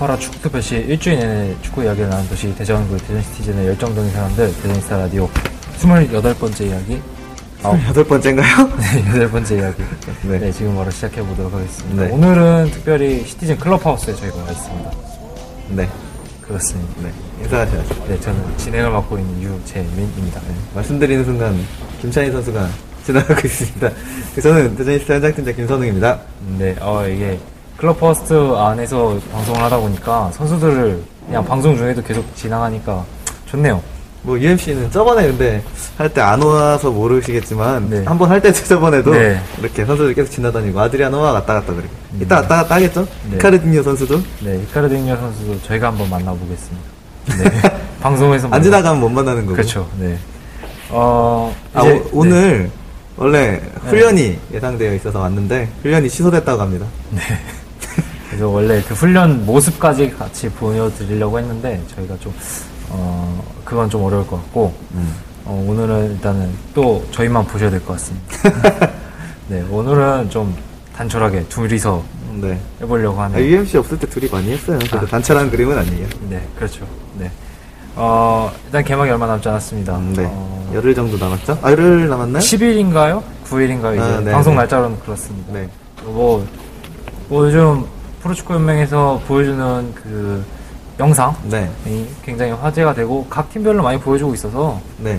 응답하라 축구 특별시 일주일 내내 축구 이야기를 나눈 도시 대전구 대전시티즌의 열정적인 사람들 대전스타 라디오 28번째 이야기 아홉 여덟 번째인가요? 네, 여덟 번째 이야기 네. 네, 지금 바로 시작해 보도록 하겠습니다 네. 오늘은 특별히 시티즌 클럽하우스에 저희가 와 있습니다 네. 그렇습니다 네. 인사하셔야죠. 네 저는 진행을 맡고 있는 유재민입니다 네. 말씀드리는 순간, 김찬희 선수가 지나가고 있습니다. 저는 대전이스타 현장팀장 김선웅입니다. 네, 어, 이게 클럽 퍼스트 안에서 방송을 하다 보니까 선수들을 그냥 방송 중에도 계속 지나가니까 좋네요. 뭐, UMC는 저번에 근데 할 때 안 와서 모르시겠지만, 네. 한번 할 때 저번에도 네. 이렇게 선수들 계속 지나다니고, 아드리아노와 왔다 갔다 그리고. 이따 왔다 갔다 하겠죠? 네. 카르디뉴 선수도. 네, 이카르디뉴 선수도 저희가 한번 만나보겠습니다. 네, 방송에서 안 지나가면 못 만나는 거고. 그렇죠. 네. 어, 아, 이제- 오, 늘 원래 훈련이 예상되어 있어서 왔는데, 훈련이 취소됐다고 합니다. 네. 그래서 원래 그 훈련 모습까지 같이 보여드리려고 했는데 저희가 좀 어, 그건 좀 어려울 것 같고 음. 어, 오늘은 일단은 또 저희만 보셔야 될 것 같습니다. 네, 오늘은 좀 단촐하게 둘이서 네. 해보려고 아, 하는. UMC 없을 때 둘이 많이 했어요. 아. 단체라는 그림은 아니에요. 네, 그렇죠. 네. 어, 일단 개막이 얼마 남지 않았습니다. 음, 네. 어, 열흘 정도 남았죠? 아, 열흘 남았나요? 10일인가요? 9일인가요? 이제 아, 네, 방송 네. 날짜로는 그렇습니다. 네. 뭐, 뭐 요즘 프로축구 연맹에서 보여주는 그 영상이 네. 굉장히 화제가 되고 각 팀별로 많이 보여주고 있어서 네.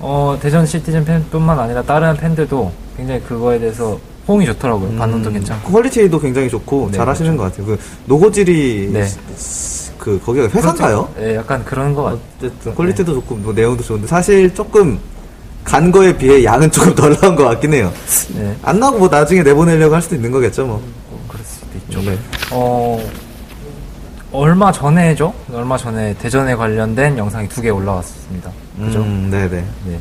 어, 대전 시티즌 팬뿐만 아니라 다른 팬들도 굉장히 그거에 대해서 호응이 좋더라고요. 반응도 음, 괜찮고. 퀄리티도 굉장히 좋고 네, 잘 하시는 것 같아요. 그 노고질이 네. 스- 그 거기가 회사인가요? 그렇죠. 네, 약간 그런 거 같아요. 어쨌든 퀄리티도 좋고 뭐 내용도 좋은데 사실 조금 간 거에 비해 양은 조금 덜 나온 것 같긴 해요. 네, 안 나오고 뭐 나중에 내보내려고 할 수도 있는 거겠죠, 뭐. 뭐 있죠. 네. 어, 얼마 전에죠? 얼마 전에 대전에 관련된 영상이 두 개 올라왔습니다. 그죠? 음, 네네. 네.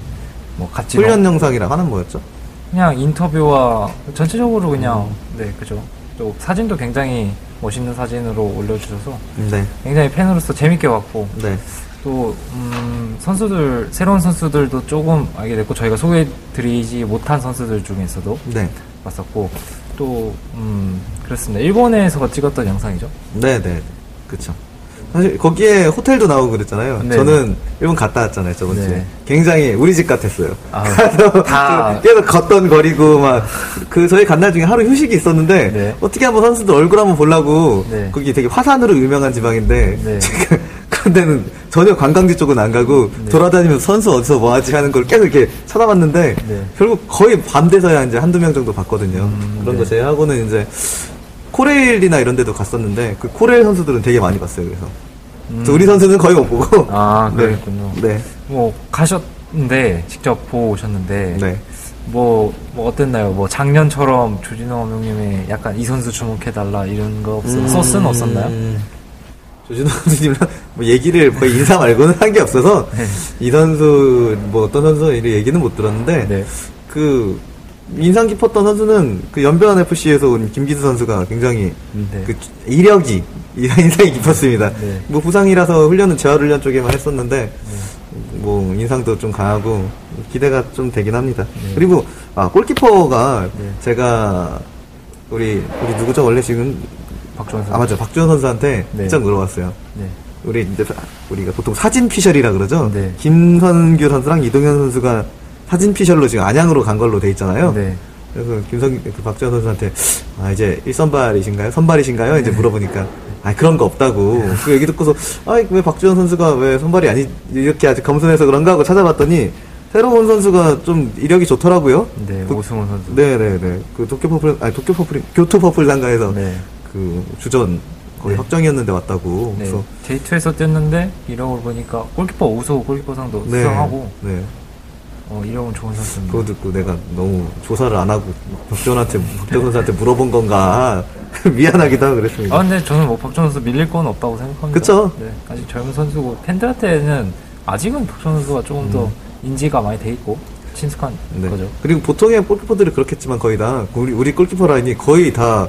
뭐 같이 훈련 영상이랑 하는 뭐였죠? 그냥 인터뷰와 전체적으로 그냥 음. 네 그죠 또 사진도 굉장히 멋있는 사진으로 올려주셔서 네. 굉장히 팬으로서 재밌게 봤고 네. 또 음, 선수들 새로운 선수들도 조금 알게 됐고 저희가 소개드리지 못한 선수들 중에서도 네. 봤었고 또 음, 그렇습니다 일본에서 찍었던 영상이죠 네 네. 그쵸. 사실 거기에 호텔도 나오고 그랬잖아요. 네. 저는 일본 갔다 왔잖아요, 저번 네. 주에. 굉장히 우리 집 같았어요. 아, 다- 계속 걷던 거리고 막 그 저희 간 날 중에 하루 휴식이 있었는데 네. 어떻게 한번 선수들 얼굴 한번 보려고 네. 거기 되게 화산으로 유명한 지방인데 네. 제가 그런 데는 전혀 관광지 쪽은 안 가고 네. 돌아다니면서 선수 어디서 뭐 하지 하는 걸 계속 이렇게 찾아봤는데 네. 결국 거의 밤 돼서야 이제 한두 명 정도 봤거든요. 그런 네. 거 제외하고는 이제 코레일이나 이런 데도 갔었는데 그 코레일 선수들은 되게 많이 봤어요. 그래서 그래서 우리 선수는 거의 못 보고 음. 아 네. 그랬군요 네. 뭐 가셨는데 직접 보고 오셨는데 네. 뭐, 뭐 어땠나요? 뭐 작년처럼 조진호 감독님의 약간 이 선수 주목해달라 이런 거 없어요? 소스는 없었나요? 음. 조진호 선수님이랑 뭐 얘기를 거의 인사 말고는 한 게 없어서 네. 이 선수 뭐 어떤 선수 이런 얘기는 못 들었는데 네. 그 인상 깊었던 선수는 그 연변 FC에서 온 김기수 선수가 굉장히 네. 그 이력이 인상이 깊었습니다. 네. 뭐 부상이라서 훈련은 재활 훈련 쪽에만 했었는데 뭐 인상도 좀 강하고 기대가 좀 되긴 합니다. 그리고 아 골키퍼가 네. 제가 우리 우리 누구죠 원래 지금 박주원 선수. 아 맞죠 박주현 선수한테 네. 물어봤어요. 네. 우리 이제 사- 우리가 보통 사진 피셜이라 그러죠. 네. 김선규 선수랑 이동현 선수가 사진 피셜로 지금 안양으로 간 걸로 돼 있잖아요. 네. 그래서 김성 그 박주현 선수한테 아 이제 1선발이신가요? 선발이신가요? 네. 이제 물어보니까 아 그런 거 없다고 그 얘기 듣고서 아왜 박주현 선수가 왜 선발이 아니 이렇게 아직 겸손해서 그런가 하고 찾아봤더니 새로운 선수가 좀 이력이 좋더라고요. 네, 그- 오승훈 선수. 네 네 네 그 도쿄 퍼플 아니 도쿄 퍼플 교토 퍼플 상가에서 네. 그 주전 거의 네. 확정이었는데 왔다고. 네. 그래서 데이트에서 뛰었는데 이력을 보니까 골키퍼 우수 골키퍼상도 수상하고 네. 어, 이력은 좋은 선수입니다. 그거 듣고 내가 너무 조사를 안 하고 박지원한테 박지원 선수한테 물어본 건가 미안하기도 하고 그랬습니다. 아 근데 저는 뭐 박정 선수 밀릴 건 없다고 생각합니다. 그쵸? 네, 아직 젊은 선수고 팬들한테는 아직은 박정 선수가 조금 더 인지가 많이 돼 있고 친숙한 음. 네. 거죠. 그리고 보통의 골키퍼들이 그렇겠지만 거의 다 우리 우리 골키퍼 라인이 거의 다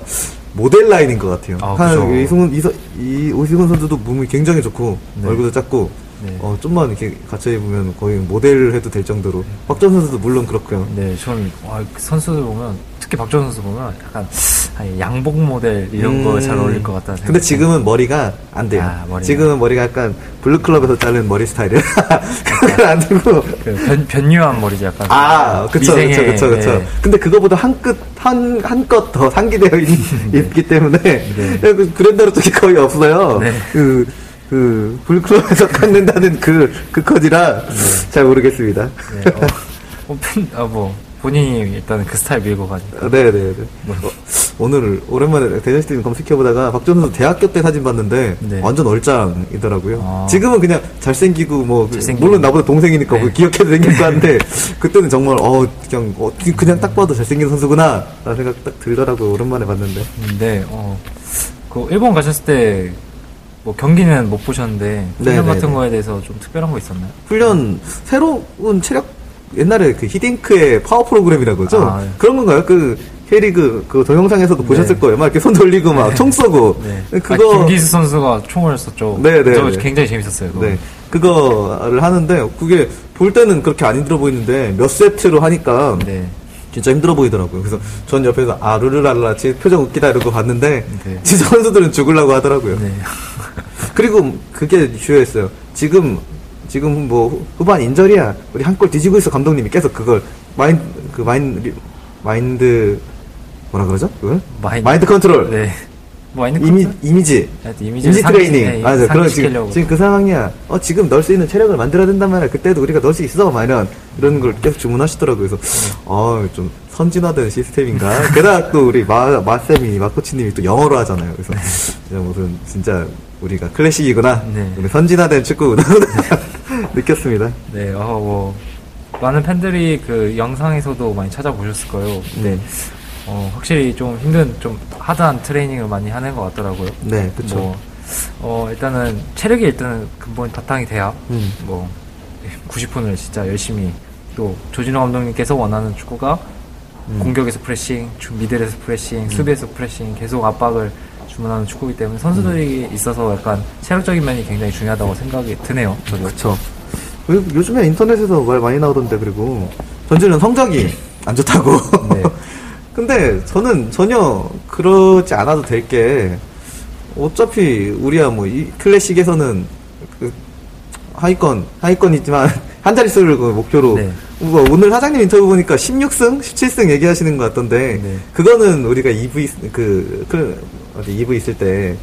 모델 라인인 것 같아요. 아, 한. 이승훈 이서, 이 오시훈 선수도 몸이 굉장히 좋고 네. 얼굴도 작고 네. 어 좀만 이렇게 갖춰 입으면 거의 모델을 해도 될 정도로 박전 선수도 물론 그렇고요. 네, 저는 와, 그 선수들 보면 특히 박정 선수 보면 약간 양복 모델 이런 거잘 어울릴 것 같다는 음. 근데 지금은 머리가 안 돼요. 아, 머리가. 지금은 머리가 약간 블루클럽에서 자른 머리 스타일이에요. 그건 안 되고. 그 변, 변유한 머리죠, 약간. 아, 그쵸, 미생의, 그쵸, 그쵸, 그쵸. 네. 근데 그거보다 한 끝, 한, 한껏 더 상기되어 있, 있기 때문에, 네. 그 그랜다로 쪽이 거의 없어요. 네. 그, 그, 불클럽에서 갖는다는 그, 그 컷이라, 잘 모르겠습니다. 네, 어, 어, 팬, 아, 뭐, 본인이 일단은 그 스타일 밀고 가니까. 네네네. 어, 오늘, 오랜만에 대전시티 검색해보다가 박준 선수 대학교 때 사진 봤는데, 네. 완전 얼짱이더라고요. 아. 지금은 그냥 잘생기고, 뭐, 그- 잘생기고. 물론 나보다 동생이니까 네. 뭐 기억해도 생긴 거 한데, 그때는 정말, 어, 그냥, 어, 그냥 딱 봐도 잘생긴 선수구나, 라는 생각 딱 들더라고요. 오랜만에 봤는데. 근데, 어, 그, 일본 가셨을 때, 뭐, 경기는 못 보셨는데, 네, 훈련 네, 같은 네. 거에 대해서 좀 특별한 거 있었나요? 훈련, 새로운 체력, 옛날에 그 히딩크의 파워 프로그램이라고 그러죠? 아, 네. 그런 건가요? 그, K리그 그 동영상에서도 보셨을 거예요. 막 이렇게 손 돌리고 막 총 쏘고. 네. 그거. 아, 김기수 선수가 총을 썼죠. 네, 네, 저 네. 굉장히 재밌었어요. 그거. 네. 그거를 하는데, 그게 볼 때는 그렇게 안 힘들어 보이는데, 몇 세트로 하니까, 네. 진짜 힘들어 보이더라고요. 그래서 전 옆에서, 아, 루루랄라, 지 표정 웃기다 이러고 봤는데, 네. 진짜 선수들은 죽으려고 하더라고요. 네. 그리고 그게 주효했어요. 지금, 지금 뭐, 후- 후반 injury야. 우리 한 골 뒤지고 있어. 감독님이 계속 그걸, 마인, 그 마인, 마인드, 뭐라 그러죠? 그걸? 마인드- 마인드 컨트롤. 네. 뭐, 아니, 이미, 이미지. 하여튼 이미지를 이미지 상기- 트레이닝. 네, 맞아. 그런 지금. 지금 그 상황이야. 어, 지금 넣을 수 있는 체력을 만들어야 된단 말이야. 그때도 우리가 넣을 수 있어. 막 이런, 이런 걸 계속 주문하시더라고요. 그래서, 어, 좀 선진화된 시스템인가. 게다가 또 우리 마, 마쌤이, 마코치님이 또 영어로 하잖아요. 그래서, 진짜 무슨, 진짜 우리가 클래식이구나. 네. 우리 선진화된 축구구나. 느꼈습니다. 네, 어, 뭐, 많은 팬들이 그 영상에서도 많이 찾아보셨을 거예요. 근데, 음. 어, 확실히 좀 힘든, 좀 hard한 트레이닝을 많이 하는 것 같더라고요. 네, 그쵸. 뭐, 어, 일단은, 체력이 일단은 근본 바탕이 돼야, 음. 뭐, 90분을 진짜 열심히, 또, 조진호 감독님께서 원하는 축구가, 음. 공격에서 pressing, 주- 미들에서 pressing, 수비에서 pressing, 계속 압박을 주문하는 축구이기 때문에 선수들이 음. 있어서 약간 체력적인 면이 굉장히 중요하다고 생각이 드네요. 저도. 그리고 요즘에 인터넷에서 말 많이 나오던데, 그리고, 전주는 성적이 안 좋다고. 네. 근데 저는 전혀 그러지 않아도 될 게, 어차피 우리야 뭐, 이 클래식에서는 그 하위권, 하위권이지만, 한 자릿수를 그 목표로, 네. 뭐 오늘 사장님 인터뷰 보니까 16승? 17승 얘기하시는 것 같던데, 네. 그거는 우리가 2V, 그, 그, 어디 2V 있을 때,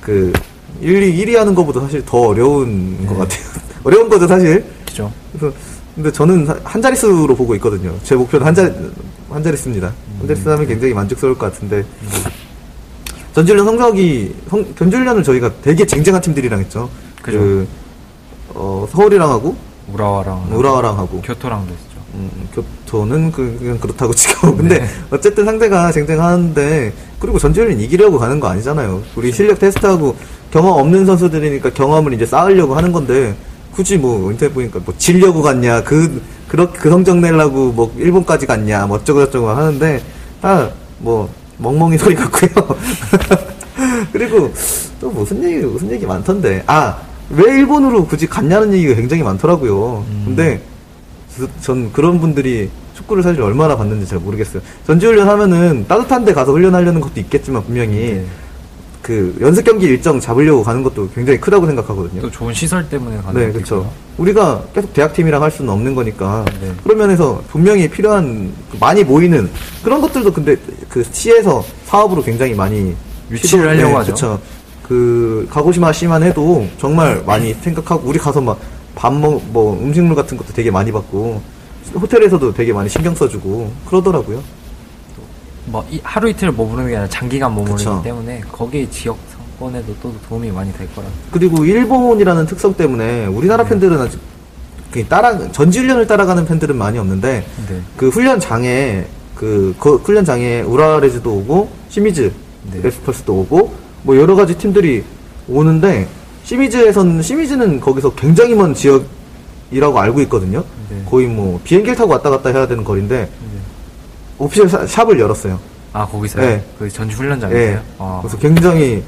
그, 1, 2, 1위 하는 것보다 사실 더 어려운 네. 것 같아요. 어려운 거죠, 사실. 그죠. 그래서 근데 저는 사- 한 자릿수로 보고 있거든요. 제 목표는 한 자리 한 자릿수입니다. 한 자릿수 하면 굉장히 만족스러울 것 같은데 전주련 성적이 성, 전주련을 저희가 되게 쟁쟁한 팀들이랑 했죠. 그죠. 그, 어, 서울이랑 하고 우라와랑 우라와랑 하고 교토랑도 했죠. 음, 교토는 그, 그냥 그렇다고 치고 근데 네. 어쨌든 상대가 쟁쟁하는데 그리고 전주련은 이기려고 가는 거 아니잖아요. 우리 실력 테스트하고 경험 없는 선수들이니까 경험을 이제 쌓으려고 하는 건데 굳이 뭐 인터넷 보니까 뭐 지려고 갔냐 그 그렇 그 성적 내려고 뭐 일본까지 갔냐 뭐 어쩌고 저쩌고 하는데 다뭐 멍멍이 소리 같고요. 그리고 또 무슨 얘기 무슨 얘기 많던데 아 왜 일본으로 굳이 갔냐는 얘기가 굉장히 많더라고요. 음. 근데 저- 전 그런 분들이 축구를 사실 얼마나 봤는지 잘 모르겠어요. 전지훈련 하면은 따뜻한 데 가서 훈련하려는 것도 있겠지만 분명히 네. 그 연습 경기 일정 잡으려고 가는 것도 굉장히 크다고 생각하거든요. 또 좋은 시설 때문에 가는 네, 그렇죠. 우리가 계속 대학팀이랑 할 수는 없는 거니까 네. 그런 면에서 분명히 필요한 그 많이 모이는 그런 것들도 근데 그 시에서 사업으로 굉장히 많이 유치를 하려고 하죠. 그쵸. 그 가고시마 시만 해도 정말 많이 생각하고 우리 가서 막 밥먹뭐 음식물 같은 것도 되게 많이 받고 호텔에서도 되게 많이 신경 써주고 그러더라고요. 뭐 이- 하루 이틀 머무르는 게 아니라 장기간 머무르기 그쵸. 때문에 거기 지역 번에도 또 도움이 많이 될 거라. 그리고 일본이라는 특성 때문에 우리나라 팬들은 아직 그 따라 전지 훈련을 따라가는 팬들은 많이 없는데 네. 그 훈련장에 그, 그 훈련장에 우라레즈도 오고 시미즈 네. 레스펄스도 오고 뭐 여러 가지 팀들이 오는데 시미즈에서는 시미즈는 거기서 굉장히 먼 지역이라고 알고 있거든요. 네. 거의 뭐 비행기를 타고 왔다 갔다 해야 되는 거리인데 네. 오피셜 사- 샵을 열었어요. 아 거기서요? 네. 그 전주 훈련장이세요? 예. 아. 그래서 굉장히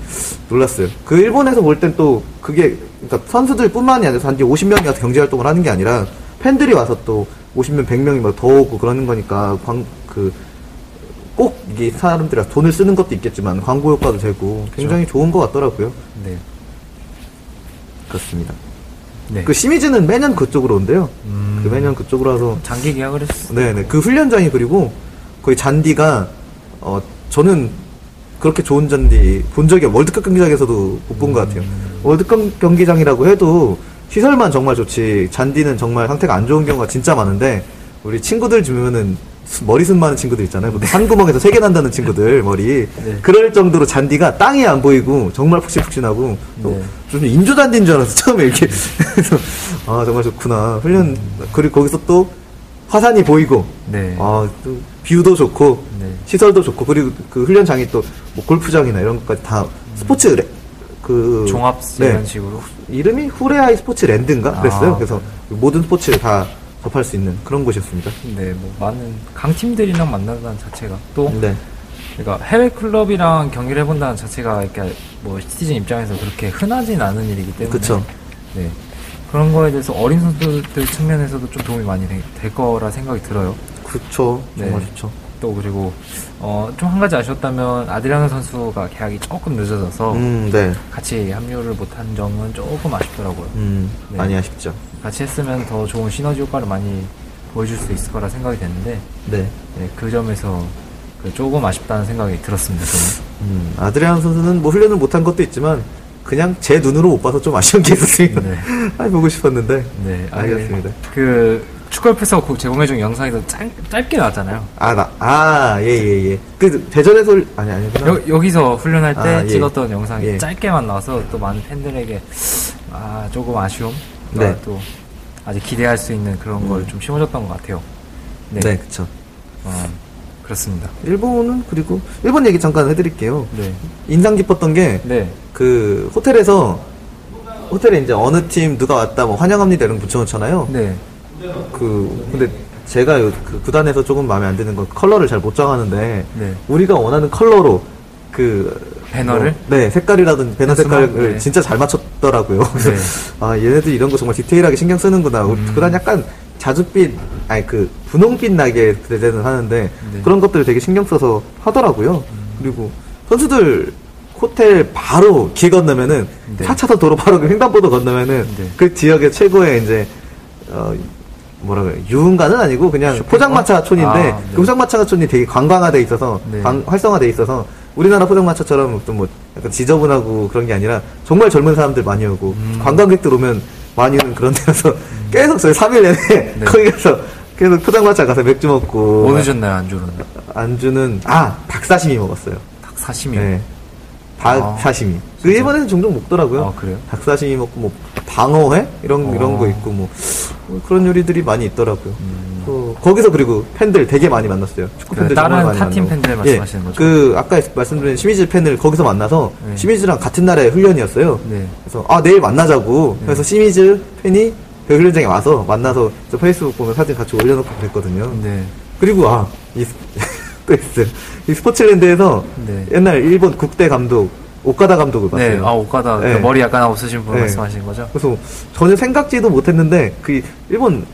놀랐어요. 그 일본에서 볼 땐 또 그게 그러니까 선수들뿐만이 아니라 단지 50명이 와서 경기 활동을 하는 게 아니라 팬들이 와서 또 50명, 100명이 막 더 오고 그러는 거니까 광, 그, 꼭 이게 사람들이 돈을 쓰는 것도 있겠지만 광고 효과도 되고 굉장히 좋은 것 같더라고요. 네. 그렇습니다. 네. 그 시미즈는 매년 그쪽으로 온대요. 음. 그 매년 그쪽으로 와서 장기 계약을 했어. 네네. 그 훈련장이 그리고 거의 잔디가, 어, 저는 그렇게 좋은 잔디 본 적이 월드컵 경기장에서도 못 본 것 같아요. 월드컵 경기장이라고 해도 시설만 정말 좋지, 잔디는 정말 상태가 안 좋은 경우가 진짜 많은데, 우리 친구들 주면은 수- 머리숱 많은 친구들 있잖아요. 보통 한 구멍에서 세 개 난다는 친구들, 머리. 네. 그럴 정도로 잔디가 땅이 안 보이고, 정말 푹신푹신하고, 또 네. 좀 인조 잔디인 줄 알았어, 처음에 이렇게. 그래서, 아, 정말 좋구나. 훈련, 그리고 거기서 또 화산이 보이고, 네. 아, 또 view도 좋고 네. 시설도 좋고 그리고 그 훈련장이 또 뭐 골프장이나 이런 것까지 다 스포츠 레, 그 종합 네. 이런 식으로. 이름이 후레아이 스포츠 랜드인가 그랬어요. 아. 그래서 모든 스포츠를 다 접할 수 있는 그런 곳이었습니다. 네, 뭐 많은 강팀들이랑 만난다는 자체가 또 네. 그러니까 해외 클럽이랑 경기를 해본다는 자체가 이렇게 뭐 시티즌 입장에서 그렇게 흔하진 않은 일이기 때문에 그쵸. 네 그런 거에 대해서 어린 선수들 측면에서도 좀 도움이 많이 되- 될 거라 생각이 들어요. 그쵸. 정말 네. 좋죠. 또 그리고 어, 좀 한 가지 아쉬웠다면 아드리아노 선수가 계약이 조금 늦어져서 음, 네. 같이 합류를 못한 점은 조금 아쉽더라고요. 음, 네. 많이 아쉽죠. 같이 했으면 더 좋은 시너지 효과를 많이 보여줄 수 있을 거라 생각이 됐는데 네. 네, 그 점에서 그 조금 아쉽다는 생각이 들었습니다. 저는. 음, 아드리안 선수는 뭐 훈련을 못한 것도 있지만 그냥 제 눈으로 못 봐서 좀 아쉬운 게 있었습니다. 네. 아, 보고 싶었는데. 네, 아, 알겠습니다. 그 축구협회에서 그 제공해 준 영상에서 짧, 짧게 나왔잖아요. 아, 나, 아, 예, 예, 예. 그, 대전에서, 올- 아니, 아니구나. 여, 여기서 훈련할 때 아, 예. 찍었던 영상이 예. 짧게만 나와서 또 많은 팬들에게 아 조금 아쉬움, 네. 음. 또 아직 기대할 수 있는 그런 걸좀 심어줬던 것 같아요. 네, 네, 그쵸. 어, 그렇습니다. 일본은 그리고 일본 얘기 잠깐 해드릴게요. 네, 인상 깊었던 게 네, 그 호텔에서 호텔에 이제 어느 팀 누가 왔다 뭐 환영합니다 이런 거 붙여놓잖아요. 네, 그 근데 제가 요- 그 구단에서 조금 마음에 안 드는 건 컬러를 잘 못 정하는데 네. 우리가 원하는 컬러로 그 배너를? 뭐, 네 색깔이라든지 배너 수만? 색깔을 네. 진짜 잘 맞췄더라고요. 그래서 네. 아 얘네들 이런 거 정말 디테일하게 신경 쓰는구나. 음. 구단 약간 자줏빛 아니 그 분홍빛 나게 대대는 하는데 네. 음. 그런 것들을 되게 신경 써서 하더라고요. 그리고 선수들 호텔 바로 길 건너면은 네. 4차선 도로 바로 그 횡단보도 건너면은 네. 그 지역의 최고의 이제 어 뭐라 그래 유흥가는 아니고 그냥? 포장마차촌인데 아, 네. 그 포장마차촌이 되게 관광화돼 있어서 네. 관- 활성화돼 있어서 우리나라 포장마차처럼 좀 뭐 약간 지저분하고 그런 게 아니라 정말 젊은 사람들 많이 오고 음. 관광객들 오면 많이 오는 그런 데라서 계속 저희 3일 내내 네. 거기 가서 계속 포장마차 가서 맥주 먹고 뭐 드셨나요 안주로는? 안주는 아 닭사시미 먹었어요. 닭 사시미요. 네. 닭 아, 사시미. 그 진짜? 일본에는 종종 먹더라고요. 아, 그래요? 닭 사시미 먹고 뭐 방어회 이런 어. 이런 거 있고 뭐, 뭐 그런 요리들이 많이 있더라고요. 음. 또 거기서 그리고 팬들 되게 많이 만났어요. 축구 그 팬들 다른 타팀. 팬들 말씀하시는 거죠? 그 아까 말씀드린 시미즈 팬을 거기서 만나서 네. 시미즈랑 같은 날에 훈련이었어요. 네. 그래서 아 내일 만나자고. 네. 그래서 시미즈 팬이 그 훈련장에 와서 만나서 저 페이스북 보면 사진 같이 올려놓고 그랬거든요. 네. 그리고 아, 이, 스- 또 있어요. 이 스포츠랜드에서 네. 옛날 일본 국대 감독 오카다 감독을 봤어요. 네, 아 오카다 그 네. 머리 약간 없으신 분 네. 말씀하시는 거죠? 그래서 전혀 생각지도 못했는데 그 일본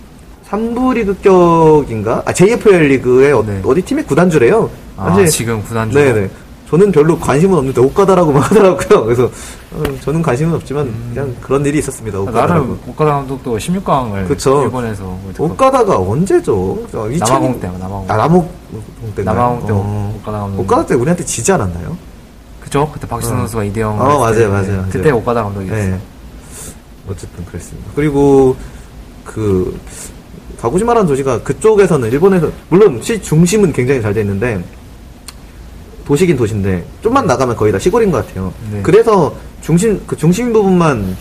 3부 리그 격인가? 아 JFL 리그의 어, 네. 디 팀의 구단주래요. 아 사실- 지금 구단주. 네네. 저는 별로 관심은 없는데 오카다라고만 하더라고요. 그래서 어, 저는 관심은 없지만 그냥 그런 일이 있었습니다. 음. 나름. 오카다 감독도 16강을 그쵸. 일본에서 오카다가 언제죠? 저2000 남아공 때 남아공. 아, 남아공 때. 남아공 때 어. 오카다 감독. 오카다 때 우리한테 지지 않았나요? 그죠? 그때 박지성 어. 선수가 이대영. 어, 맞아요, 맞아요, 맞아요. 그때 오카다 감독이었어요. 네. 어쨌든 그랬습니다. 그리고 그 가고시마라는 도시가 그쪽에서는 일본에서 물론 시 중심은 굉장히 잘 돼 있는데 도시긴 도시인데 좀만 나가면 거의 다 시골인 것 같아요. 네. 그래서 중심 그 중심 부분만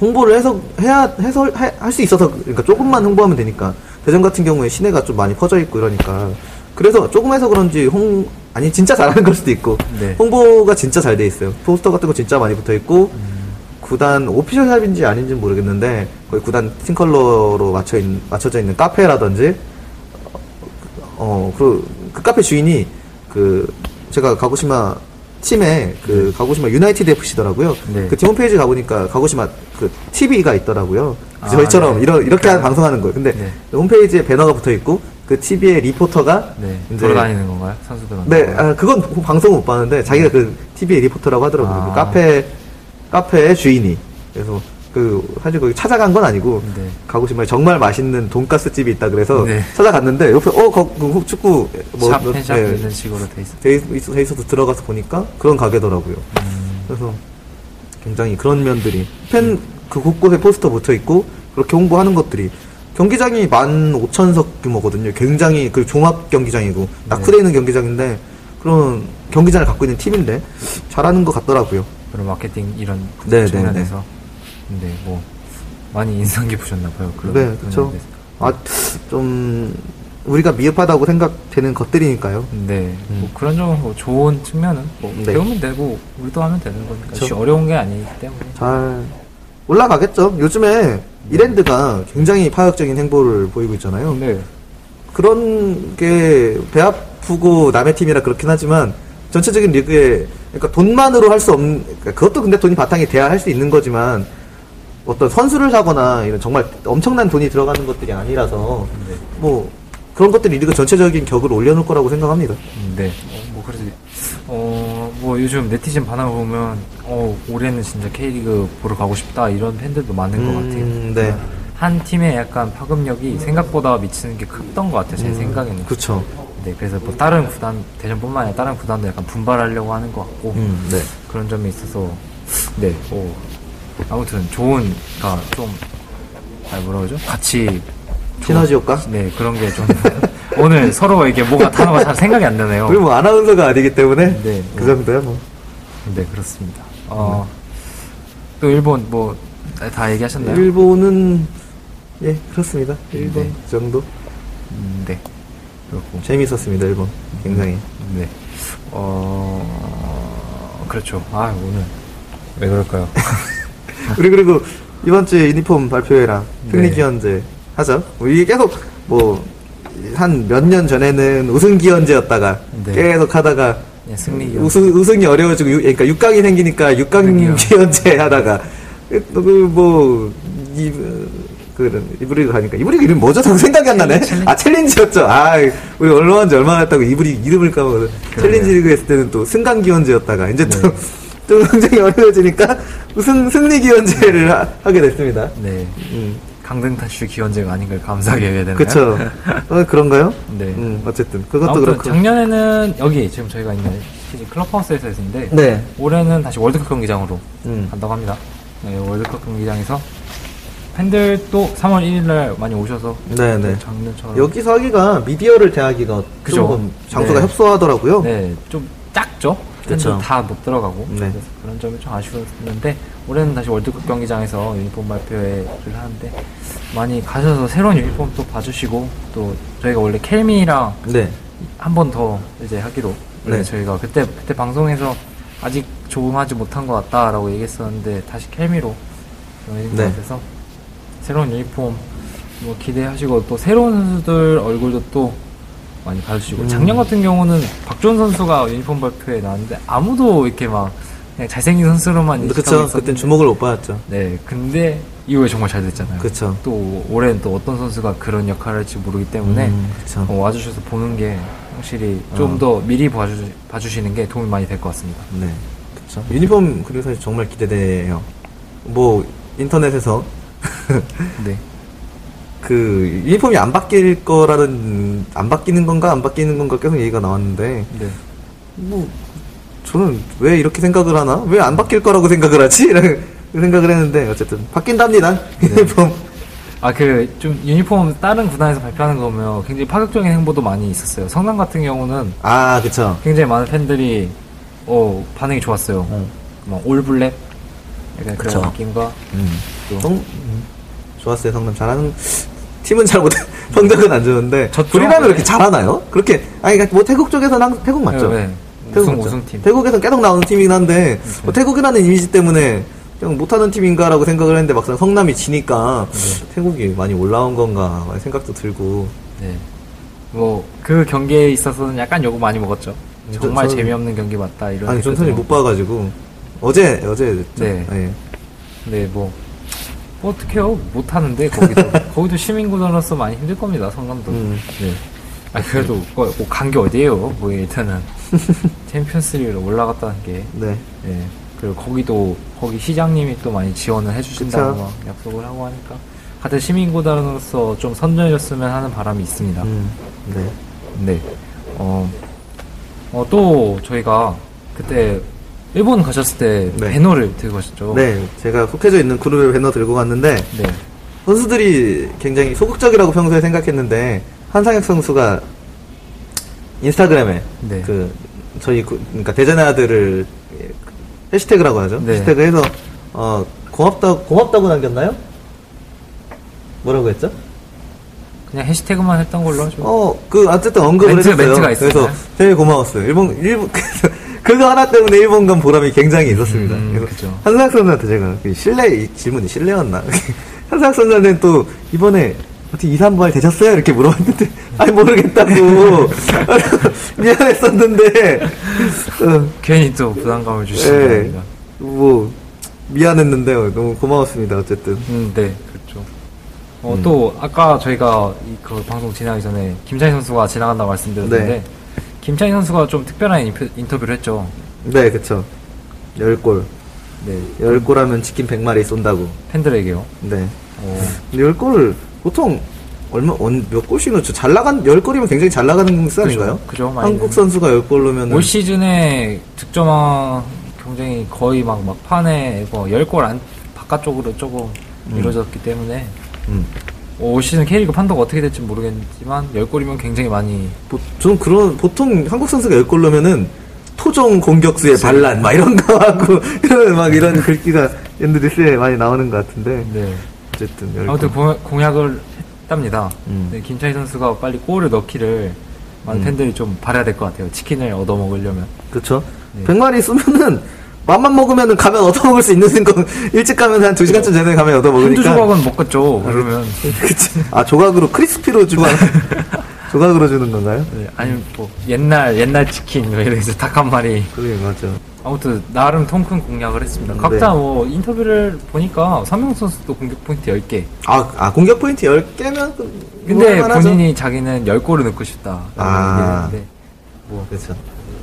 홍보를 해서 해야 해서 할 수 있어서 그러니까 조금만 홍보하면 되니까 대전 같은 경우에 시내가 좀 많이 퍼져 있고 이러니까 그래서 조금 해서 그런지 홍 아니 진짜 잘하는 걸 수도 있고 네. 홍보가 진짜 잘 돼 있어요. 포스터 같은 거 진짜 많이 붙어 있고 구단 오피셜 샵인지 아닌지는 모르겠는데 거의 구단 팀 컬러로 맞춰 있, 맞춰져 있는 카페라든지 어, 그, 그 카페 주인이, 그, 제가 가고시마 팀에, 그, 가고시마 유나이티드 FC더라고요. 네. 그팀 홈페이지 가보니까 가고시마 그 TV가 있더라고요. 아, 저희처럼 네. 이러, 이렇게 방송하는 거예요. 근데 네. 홈페이지에 배너가 붙어 있고, 그 TV에 리포터가, 네. 이제- 돌아다니는 건가요? 선수들한테? 네, 아, 그건 그 방송 못 봤는데, 자기가 그 TV에 리포터라고 하더라고요. 아. 그 카페, 카페의 주인이. 그래서, 그, 사실 거기 찾아간 건 아니고, 네. 가고시마에 정말 맛있는 돈가스 집이 있다 그래서 네. 찾아갔는데 옆에 어 거, 그 축구 샵, 뭐, 펜샵 네, 있는 식으로 돼 있어. 돼, 있, 돼 있어서 들어가서 보니까 그런 가게더라고요. 음, 그래서 굉장히 그런 면들이 팬그 곳곳에 포스터 붙어 있고 그렇게 홍보하는 것들이 경기장이 15,000석 규모거든요. 굉장히 그 종합 경기장이고 네. 낙후되어 있는 경기장인데 그런 경기장을 갖고 있는 팀인데 잘하는 것 같더라고요. 그런 마케팅 이런 네, 네, 측면에서. 근데 뭐, 많이 인상 깊으셨나 봐요. 그런 네, 그쵸. 부분에 대해서. 아좀 우리가 미흡하다고 생각되는 것들이니까요. 네, 음. 뭐 그런 점은 뭐 좋은 측면은 뭐 네. 배우면 되고 우리도 하면 되는 거니까 그쵸. 어려운 게 아니기 때문에 잘 올라가겠죠. 요즘에 이랜드가 굉장히 파격적인 행보를 보이고 있잖아요. 네, 그런 게 배 아프고 남의 팀이라 그렇긴 하지만 전체적인 리그에 그러니까 돈만으로 할 수 없는 그러니까 그것도 근데 돈이 바탕이 돼야 할 수 있는 거지만 어떤 선수를 사거나 이런 정말 엄청난 돈이 들어가는 것들이 아니라서 네. 뭐 그런 것들이 리그 전체적인 격을 올려놓을 거라고 생각합니다. 네. 어, 뭐 그래서 어, 뭐 요즘 네티즌 반응을 보면 어, 올해는 진짜 K리그 보러 가고 싶다 이런 팬들도 많은 것 같아요. 음, 네. 한 팀의 약간 파급력이 생각보다 미치는 게 컸던 것 같아요. 제 생각에는. 그렇죠. 네, 그래서 뭐 다른 구단 대전뿐만 아니라 다른 구단도 약간 분발하려고 하는 것 같고 음, 네. 그런 점이 있어서 네, 오, 아무튼 좋은, 그니까 좀, 아 뭐라 그러죠? 같이 시너지 효과? 네, 그런 게 좀 오늘 서로 이게 뭐가 단어가 잘 생각이 안 나네요. 우리 뭐 아나운서가 아니기 때문에 네, 그 뭐. 정도야 뭐. 네, 그렇습니다. 어, 또 일본 뭐 다 얘기하셨나요? 일본은 예 그렇습니다. 일본 네. 그 정도 음, 네, 그렇고 재미있었습니다. 일본 굉장히. 네, 어, 그렇죠. 아 오늘 왜 그럴까요? 우리 그리고 이번 주에 유니폼 발표회랑 네. 승리 기원제 하죠. 뭐 이게 계속 뭐 한 몇 년 전에는 우승 기원제였다가 네. 계속 하다가 네, 승리. 우승 우승이 어려워지고 유- 그러니까 6강이 생기니까 6강 승리 기원제 하다가 그 뭐 그런 이브리그 가니까 이브리그 이름 뭐죠? 자꾸 생각이 안 나네. 아 챌린지였죠. 아 우리 얼마나 했다고 2부 리그 이름을 까먹어서 챌린지 리그 했을 때는 또 승격 기원제였다가 이제 또 네. 또 굉장히 어려워지니까 우승 승리 기원제를 하, 게 됐습니다. 네, 음, 강등탈출 기원제가 아닌 걸 감사하게 해야 되나요? 그쵸. 어, 그런가요? 네. 음, 어쨌든 그것도 그렇고. 작년에는 여기 지금 저희가 있는 클럽하우스에서 했는데 네. 올해는 다시 월드컵 경기장으로 음. 간다고 합니다. 네, 월드컵 경기장에서 팬들도 3월 1일 날 많이 오셔서 네, 네. 작년처럼 여기서 하기가 미디어를 대하기가. 조금 장소가 네. 협소하더라고요. 네, 좀 작죠? 팬들 다못 들어가고 네. 그래서 그런 점이 좀 아쉬웠는데 올해는 다시 월드컵 경기장에서 유니폼 발표회를 하는데 많이 가셔서 새로운 유니폼 또 봐주시고 또 저희가 원래 켈미랑 네. 한번 더 이제 하기로 네. 네. 저희가 그때 그때 방송에서 아직 조금하지 못한 것 같다라고 얘기했었는데 다시 켈미로 정해진 네. 것 같아서 새로운 유니폼 뭐 기대하시고 또 새로운 선수들 얼굴도 또 많이 봐주시고 음. 작년 같은 경우는 박준 선수가 유니폼 발표에 나왔는데 아무도 이렇게 막 그냥 잘생긴 선수로만 인식하고 그쵸. 그땐 주목을 못 받았죠. 네 근데 이후에 정말 잘 됐잖아요 그쵸. 또 올해는 또 어떤 선수가 그런 역할을 할지 모르기 때문에 음, 그쵸. 어, 와주셔서 보는 게 확실히 좀 어. 더 미리 봐주, 봐주시는 게 도움이 많이 될 것 같습니다. 네. 그쵸. 유니폼 그리고 사실 정말 기대돼요. 뭐 인터넷에서 네. 그 유니폼이 안 바뀔 거라는 안 바뀌는 건가 안 바뀌는 건가 계속 얘기가 나왔는데 네. 뭐 저는 왜 이렇게 생각을 하나? 왜 안 바뀔 거라고 생각을 하지? 이런 생각을 했는데 어쨌든 바뀐답니다. 네. 유니폼 아, 그, 좀, 유니폼 다른 구단에서 발표하는 거 보면 굉장히 파격적인 행보도 많이 있었어요. 성남 같은 경우는 아, 그쵸. 굉장히 많은 팬들이, 어, 반응이 좋았어요. 어. 막, 올블랙? 약간 그쵸. 그런 느낌과, 음. 또, 성, 음. 좋았어요, 성남. 잘하는, 팀은 잘 못해, 성적은 안 좋은데. 졌죠. 우리나라 네. 그렇게 잘하나요? 그렇게, 아니, 그러니까 뭐 태국 쪽에서는 항상, 태국 맞죠? 네, 네. 태국 우승, 맞죠? 우승팀. 태국에서는 계속 나오는 팀이긴 한데, 뭐 태국이라는 이미지 때문에 그냥 못하는 팀인가라고 생각을 했는데 막상 성남이 지니까 네. 태국이 많이 올라온 건가 생각도 들고. 네. 뭐, 그 경기에 있어서는 약간 욕을 많이 먹었죠. 저- 정말 저는- 재미없는 경기 맞다, 이런. 아니, 전 댓글도 사실 못 봐가지고. 어제, 어제 됐죠? 네. 네. 네, 뭐, 뭐 어떡해요. 못 하는데, 거기도. 거기도 시민구단으로서 많이 힘들 겁니다, 성남도. 음. 네. 아, 그래도, 뭐, 간게 어디에요? 뭐, 일단은. 챔피언스리그로 올라갔다는 게. 네. 네. 그리고 거기도, 거기 시장님이 또 많이 지원을 해주신다고 약속을 하고 하니까. 하여튼 시민구단으로서 좀 선전해줬으면 하는 바람이 있습니다. 음. 네. 네. 어, 어, 또 저희가 그때 일본 가셨을 때 네. 배너를 들고 가셨죠? 네. 제가 속해져 있는 그룹의 배너 들고 갔는데, 네. 선수들이 굉장히 소극적이라고 평소에 생각했는데 한상혁 선수가 인스타그램에 네. 그 저희 구- 그러니까 대전의 아들을 해시태그라고 하죠. 네. 해시태그 해서 어 고맙다 고맙다고 남겼나요? 뭐라고 했죠? 그냥 해시태그만 했던 걸로 하죠. 어 그 어쨌든 언급을 멘트, 해줬어요. 멘트가? 그래서 되게 고마웠어요. 일본 일본 그거 하나 때문에 일본 간 보람이 굉장히 있었습니다. 음, 그래서. 한상혁 선수한테 제가 그 실례 이 질문이 실례였나? 한상혁 선수한테는 또 이번에 어떻게 2, 3발 되셨어요? 이렇게 물어봤는데 아니 모르겠다고 미안했었는데 어, 괜히 또 부담감을 주시는 예. 뭐 미안했는데요. 너무 고마웠습니다. 어쨌든 음, 네, 그렇죠. 어, 음. 또 아까 저희가 이그 방송 진행하기 전에 김찬희 선수가 지나간다고 말씀드렸는데 네. 김찬희 선수가 좀 특별한 인표, 인터뷰를 했죠. 네 그쵸. 열 골. 네, 열 골하면 치킨 100마리 쏜다고. 팬들에게요. 네. 어, 근데 열 골을 보통 얼마 언- 몇 골씩 넣죠? 잘 나간 열 골이면 굉장히 잘 나가는 수 아닌가요? 그죠, 많이 한국 넣- 선수가 열골 넣으면 올 시즌에 득점왕 경쟁이 거의 막 막판에 뭐 10골 안 바깥쪽으로 조금 음. 이루어졌기 때문에 음. 올 시즌 K리그 판도가 어떻게 될지 모르겠지만 10골이면 굉장히 많이 보, 저는 그런 보통 한국 선수가 열골 넣으면은 토종 공격수의 반란 막 이런 거 하고 이런 막 이런 글귀가 옛날 뉴스에 많이 나오는 것 같은데 네. 어쨌든 열 아무튼 골. 공- 공약을 했답니다. 음. 네, 김차희 선수가 빨리 골을 넣기를 많은 음. 팬들이 좀 바라야 될 것 같아요. 치킨을 얻어 먹으려면. 그렇죠. 네. 100마리 쏘면은 맘만 먹으면은 가면 얻어 먹을 수 있는 거 일찍 가면 한 2시간쯤 전에 가면 얻어 한두 먹으니까 조각은 먹겠죠. 그러면 그치. 아 조각으로 크리스피로 주고 조각으로 주는 건가요? 네, 아니면 뭐 옛날 옛날 치킨 뭐 이래서 닭 한 마리 그래 맞죠. 아무튼 나름 통큰 공략을 했습니다. 네. 각자 뭐 인터뷰를 보니까 삼명 선수도 공격 포인트 10개. 아, 아 공격 포인트 10개면 근데 본인이 자기는 10골을 넣고 싶다. 아. 얘기했는데 뭐 그렇죠.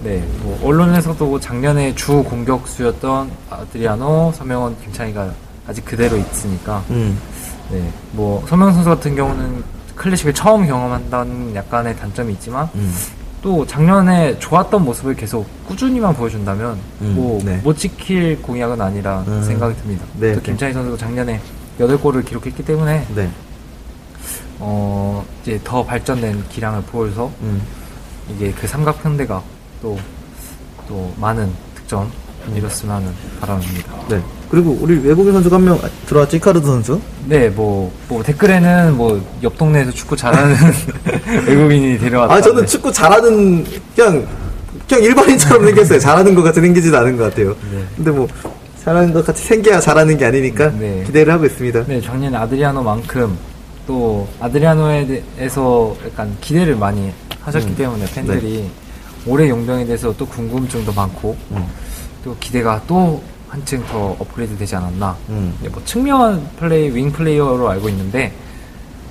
네, 뭐 언론에서도 작년에 주 공격수였던 아드리아노, 서명원, 김창희가 아직 그대로 있으니까 음. 네, 뭐 서명 선수 같은 경우는 클래식을 처음 경험한다는 약간의 단점이 있지만 음. 또 작년에 좋았던 모습을 계속 꾸준히만 보여준다면 음, 뭐 네. 못 지킬 공약은 아니라 음. 생각이 듭니다. 네, 또 네. 김창희 선수도 작년에 8골을 기록했기 때문에 네. 어 이제 더 발전된 기량을 보여서 음. 이게 그 삼각편대가 또 또 많은 득점 음. 이뤘으면 하는 바람입니다. 네. 그리고 우리 외국인 선수가 한 명 들어왔지 카르드 선수. 네, 뭐, 뭐 댓글에는 뭐 옆 동네에서 축구 잘하는 외국인이 데려왔다. 아 저는 축구 잘하는 그냥 그냥 일반인처럼 생겼어요. 잘하는 것 같이 생기지도 않은 것 같아요. 네. 근데 뭐 잘하는 것 같이 생겨야 잘하는 게 아니니까 네. 기대를 하고 있습니다. 네, 작년 아드리아노만큼 또 아드리아노에 대해서 약간 기대를 많이 하셨기 음. 때문에 팬들이 올해 용병에 대해서 또 궁금증도 많고 음. 또 기대가 또 한층 더 업그레이드 되지 않았나. 음. 네, 뭐 측면 플레이, 윙 플레이어로 알고 있는데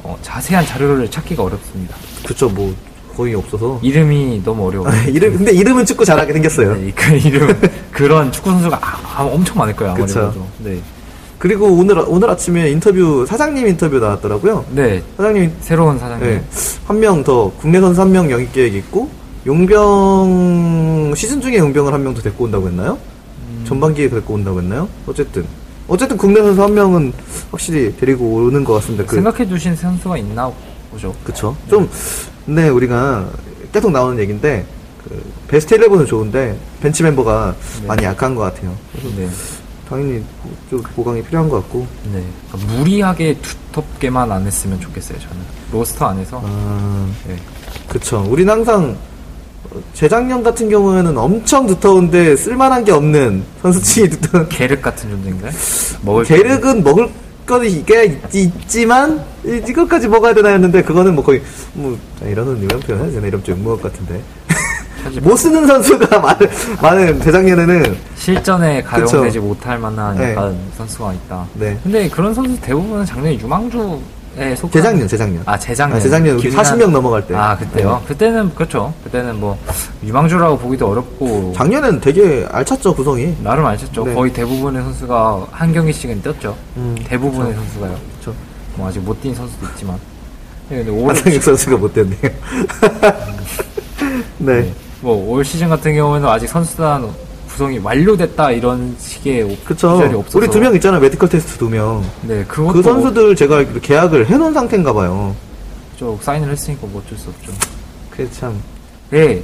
어, 자세한 자료를 찾기가 어렵습니다. 그쵸 뭐 거의 없어서. 이름이 너무 어려워요. 아, 이름 근데 이름은 축구 잘하게 생겼어요. 네, 그 이름 그런 축구 선수가 아, 아, 엄청 많을 거예요. 그쵸. 아무래도. 네. 그리고 오늘 오늘 아침에 인터뷰 사장님 인터뷰 나왔더라고요. 네. 사장님 새로운 사장님. 네. 한명 더 국내 선수 한 명 영입 계획 있고 용병 시즌 중에 용병을 한 명 더 데리고 온다고 했나요? 음. 전반기에 데리고 온다고 했나요? 어쨌든 어쨌든 국내 선수 한 명은 확실히 데리고 오는 것 같습니다. 그, 생각해 두신 선수가 있나 보죠. 그쵸. 좀, 근데 우리가 계속 나오는 얘기인데, 그 베스트 11은 좋은데, 벤치 멤버가 네. 많이 약한 것 같아요. 그래서 네. 당연히 좀 보강이 필요한 것 같고. 네. 그러니까 무리하게 두텁게만 안 했으면 좋겠어요, 저는. 로스터 안에서. 아, 네. 그쵸. 우린 항상, 어, 재작년 같은 경우에는 엄청 두터운데 쓸만한 게 없는 선수층이 두터운. 게륵 같은 존재인가요? 먹을 게륵은 먹을 거는 이게 있, 지만 이것까지 먹어야 되나 했는데 그거는 뭐 거의 뭐 아, 이러는 이런 표현 해야 되나 이런 좀 욕먹을 것 같은데 못 쓰는 선수가 많은 많은 재작년에는 실전에 가용되지 그쵸. 못할 만한 네. 약간 선수가 있다. 네. 근데 그런 선수 대부분은 작년에 유망주에 속 재작년 재작년 아 재작년 아, 재작년 기준한- 40명 넘어갈 때 아 그때요. 네. 그때는 그렇죠. 그때는 뭐 유망주라고 보기도 어렵고 작년에는 되게 알찼죠 구성이 나름 알쳤죠. 네. 거의 대부분의 선수가 한 경기씩은 뛰었죠. 음, 대부분의 선수가요. 그렇죠. 뭐 아직 못 뛴 선수도 있지만. 네, 근데 하상혁 선수가 못 뛰었네요 네. 네. 뭐 올 시즌 같은 경우에는 아직 선수단 구성이 완료됐다 이런 식의 그쵸 기사가 없어서 우리 두 명 있잖아 메디컬 테스트 두 명 네 그것도 그 선수들 제가 계약을 해놓은 상태인가 봐요 쪽 사인을 했으니까 뭐 어쩔 수 없죠. 그게 참 네,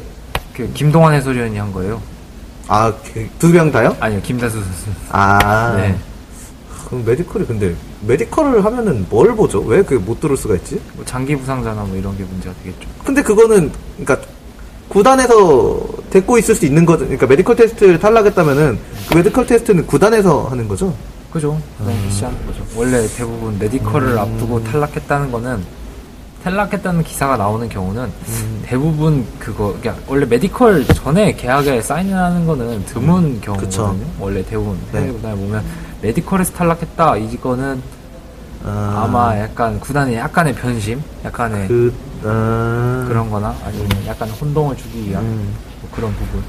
그 김동환 해설위원이 한 거예요. 아, 두 명 다요? 아니요, 김다수 선수. 아, 네, 그럼 메디컬이 근데 메디컬을 하면은 뭘 보죠? 왜 그게 못 들을 수가 있지? 뭐 장기 부상자나 뭐 이런 게 문제가 되겠죠. 근데 그거는 그러니까 구단에서 데리고 있을 수 있는 거죠. 그러니까 메디컬 테스트를 탈락했다면은 그 메디컬 테스트는 구단에서 하는 거죠. 그죠? 그냥 실시하는 거죠. 원래 대부분 메디컬을 앞두고 탈락했다는 거는 탈락했다는 기사가 나오는 경우는 대부분 그거 그러니까 원래 메디컬 전에 계약에 사인을 하는 거는 드문 경우거든요. 그쵸. 원래 대부분 네. 해외 구단에 보면 메디컬에서 탈락했다 이거는 아, 아마 약간 구단의 약간의 변심, 약간의 그 아, 그런 거나 아니면 약간 혼동을 주기 위한 음. 뭐 그런 부분.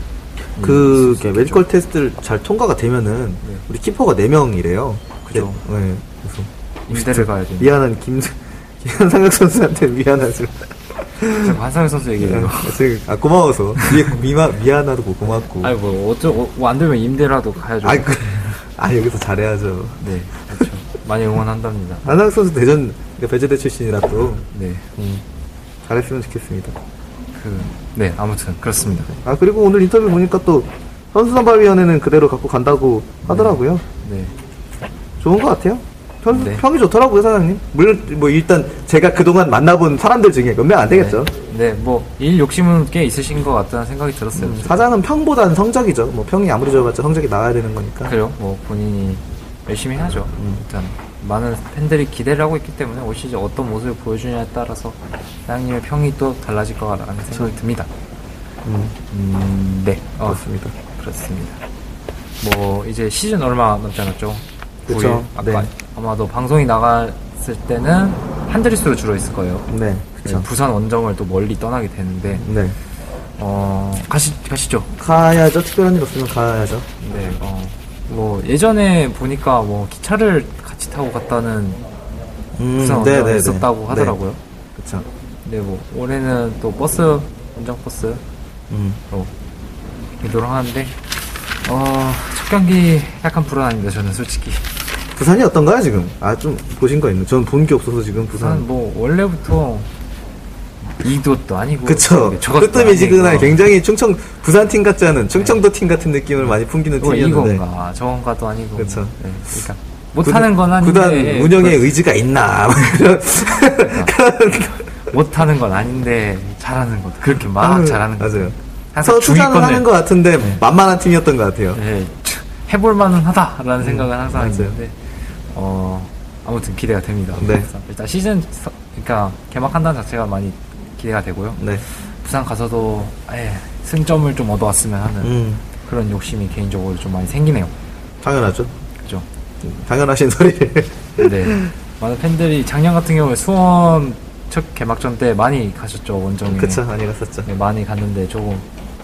그 이렇게 메디컬 테스트를 잘 통과가 되면은 네. 우리 키퍼가 4명이래요. 그죠. 네. 네. 그래서 임대를 가야 돼. 미안한 김 김상혁 선수한테 미안한 술. 제가 관상현 선수 얘기해요. 아 고마워서 미, 미마, 미안하고 고맙고. 아니 뭐 어쩌 어, 뭐안 되면 임대라도 가야죠. 아, 그, 아 여기서 잘해야죠. 네, 그렇죠. 많이 응원한답니다. 안상 선수 대전 그러니까 배제대 출신이라 또 네, 음, 잘했으면 좋겠습니다. 그, 네, 아무튼 그렇습니다. 아 그리고 오늘 인터뷰 보니까 또 선수 선발위원회는 그대로 갖고 간다고 하더라고요. 네, 좋은 것 같아요. 평, 네. 평이 좋더라고요 사장님. 물론 뭐 일단 제가 그동안 만나본 사람들 중에 몇명 안 되겠죠. 네, 뭐 일 욕심은 꽤 있으신 것 같다는 생각이 들었어요. 음, 사장은 평보다는 성적이죠. 뭐 평이 아무리 좋아봤자 성적이 나와야 되는 거니까. 그래요. 뭐 본인이 열심히 해야죠. 음. 일단 많은 팬들이 기대를 하고 있기 때문에 올 시즌 어떤 모습을 보여주냐에 따라서 사장님의 평이 또 달라질 거라는 생각이 듭니다. 음, 음, 네, 어, 그렇습니다. 그렇습니다. 뭐 이제 시즌 얼마 남지 않았죠? 그쵸. 9일. 아까 네. 아마도 방송이 나갔을 때는 한 자릿수로 줄어 있을 거예요. 네, 네, 그렇죠. 부산 원정을 또 멀리 떠나게 되는데 네. 어 가시 가시죠. 가야죠. 특별한 일 없으면 가야죠. 네, 어, 뭐 예전에 보니까 뭐 기차를 같이 타고 갔다는 음, 부산 원정을 있었다고 하더라고요. 그렇죠. 네, 뭐 올해는 또 버스 원정 버스로 음. 이도록 하는데 어, 첫 경기 약간 불안합니다. 저는 솔직히. 부산이 어떤가요 지금? 아 좀 보신 거 있는? 저는 본게 없어서 지금 부산. 부산 뭐 원래부터 이도도 아니고 그쵸. 뜨뜨미지근한 아니고 굉장히 충청 부산 팀 같지 않은 충청도 팀 같은 느낌을 많이 풍기는 뭐 팀이었는데. 이건가 저건가도 아니고 그쵸. 네, 그러니까 못하는 건 아닌데 구단 운영에 의지가 있나 이런 그런 못하는 건 아닌데 잘하는 것 그렇게 막 아유, 잘하는 거 맞아요. 항상 투자는 중위권을- 하는 것 같은데 만만한 팀이었던 것 같아요. 네, 해볼 만은 하다라는 생각은 항상 음, 맞아요. 있는데 어 아무튼 기대가 됩니다. 네. 일단 시즌 서- 그러니까 개막한다는 자체가 많이 기대가 되고요. 네. 부산 가서도 에, 승점을 좀 얻어왔으면 하는 음, 그런 욕심이 개인적으로 좀 많이 생기네요. 당연하죠. 그죠? 당연하신 소리를. 네. 많은 팬들이 작년 같은 경우에 수원 첫 개막전 때 많이 가셨죠 원정에. 그쵸, 많이 갔었죠. 네, 많이 갔는데 조금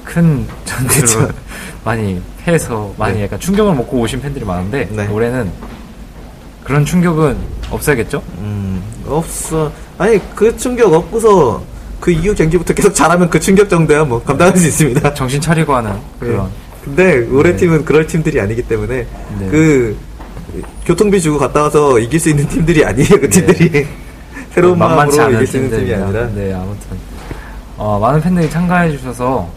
큰 전투로 그쵸. 많이 패해서 많이 네. 약간 충격을 먹고 오신 팬들이 많은데 네. 올해는 그런 충격은 없어야겠죠? 음, 없어. 아니, 그 충격 없고서 그 이후 경기부터 계속 잘하면 그 충격 정도야 뭐 감당할 수 있습니다. 정신 차리고 하는 그런 근데 올해 네. 팀은 그럴 팀들이 아니기 때문에 네. 그 교통비 주고 갔다 와서 이길 수 있는 팀들이 아니에요. 그 팀들이 새로운 네. 만만치 않은 이길 수 있는 팀이. 아니라. 네, 아무튼 어, 많은 팬들이 참가해 주셔서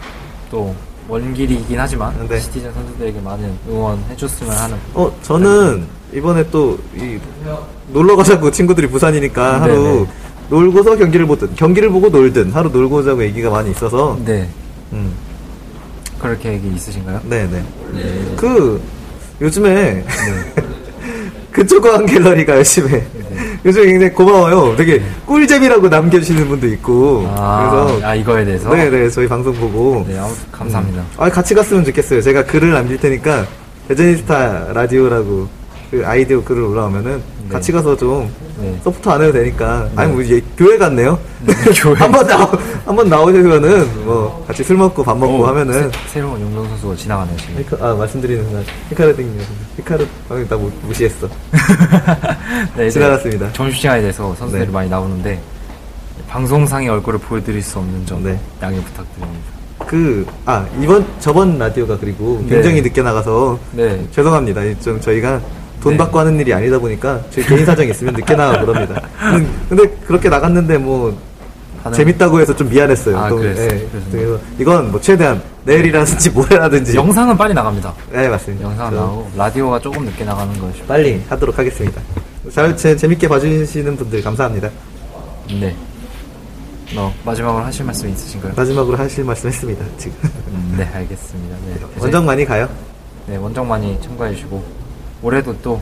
또 원길이긴 하지만 네. 시티즌 선수들에게 많은 응원해 줬으면 하는 어 저는 이번에 또 이 놀러 가자고 친구들이 부산이니까 하루. 놀고서 경기를 보든 경기를 보고 놀든 하루 놀고 오자고 얘기가 많이 있어서 네 음, 그럴 계획이 있으신가요? 네네 네. 그 요즘에 그쪽한 갤러리가 열심히 해. 네. 요즘에 굉장히 고마워요. 되게 꿀잼이라고 남겨주시는 분도 있고 아, 그래서 아, 이거에 대해서 네네 저희 방송 보고 네, 아무튼 감사합니다. 아 같이 갔으면 좋겠어요. 제가 글을 남길 테니까 대전스타 라디오라고 그 아이디어 글을 올라오면은 네. 같이 가서 좀 네. support 안 해도 되니까 아니 뭐 이제 교회 같네요. 교회. 한번 나 한번 나오시면은 뭐 같이 술 먹고 밥 먹고 오, 하면은 새, 새로운 용병 선수가 지나가네요 지금. 히카, 아 말씀드리는 순간 히카르딩요. 히카르 방금 나 무- 무시했어. 네, 지나갔습니다. 점심 시간에 대해서 선수들이 네. 많이 나오는데 방송상의 얼굴을 보여드릴 수 없는 점 네. 양해 부탁드립니다. 그 아 이번 저번 라디오가 그리고 네. 굉장히 늦게 나가서 네, 죄송합니다. 좀 저희가 돈 네. 받고 하는 일이 아니다 보니까 저희 개인 사정이 있으면 늦게 나가고 그럽니다. 근데, 근데 그렇게 나갔는데 뭐 반응- 재밌다고 해서 좀 미안했어요. 아, 또, 그랬어요? 예. 그래서- 이건 뭐 최대한 내일이라든지 모레라든지 영상은 빨리 나갑니다. 네 맞습니다. 영상은 저 나오고 라디오가 조금 늦게 나가는 것이 빨리 하도록 하겠습니다. 잘 제, 재밌게 봐주시는 분들 감사합니다. 네. 어, 마지막으로 하실 말씀 있으신가요? 마지막으로 하실 말씀 했습니다. 지금 음, 네, 알겠습니다. 네, 원정 많이 가요. 네, 원정 많이 참가해 주시고 올해도 또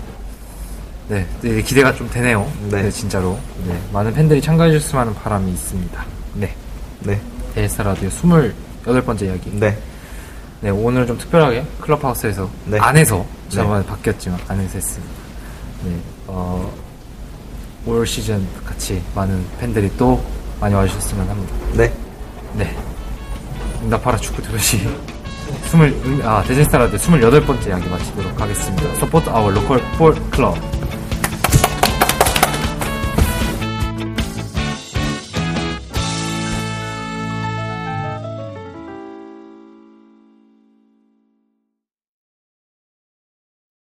네, 네, 기대가 좀 되네요. 네. 네, 진짜로. 네, 많은 팬들이 참가해 주셨으면 하는 바람이 있습니다. 네. 네, 대저니스타 라디오 28번째 이야기. 네, 네, 오늘 좀 특별하게 클럽하우스에서 네. 안에서 네. 저번에 바뀌었지만 안에서 했습니다. 네, 어, 올 시즌 같이 많은 팬들이 또 많이 와주셨으면 합니다. 네. 네. 응답하라 축구 도시 20, 아, 대저니스타 라디오 28번째 이야기 마치도록 하겠습니다. Support our local football club.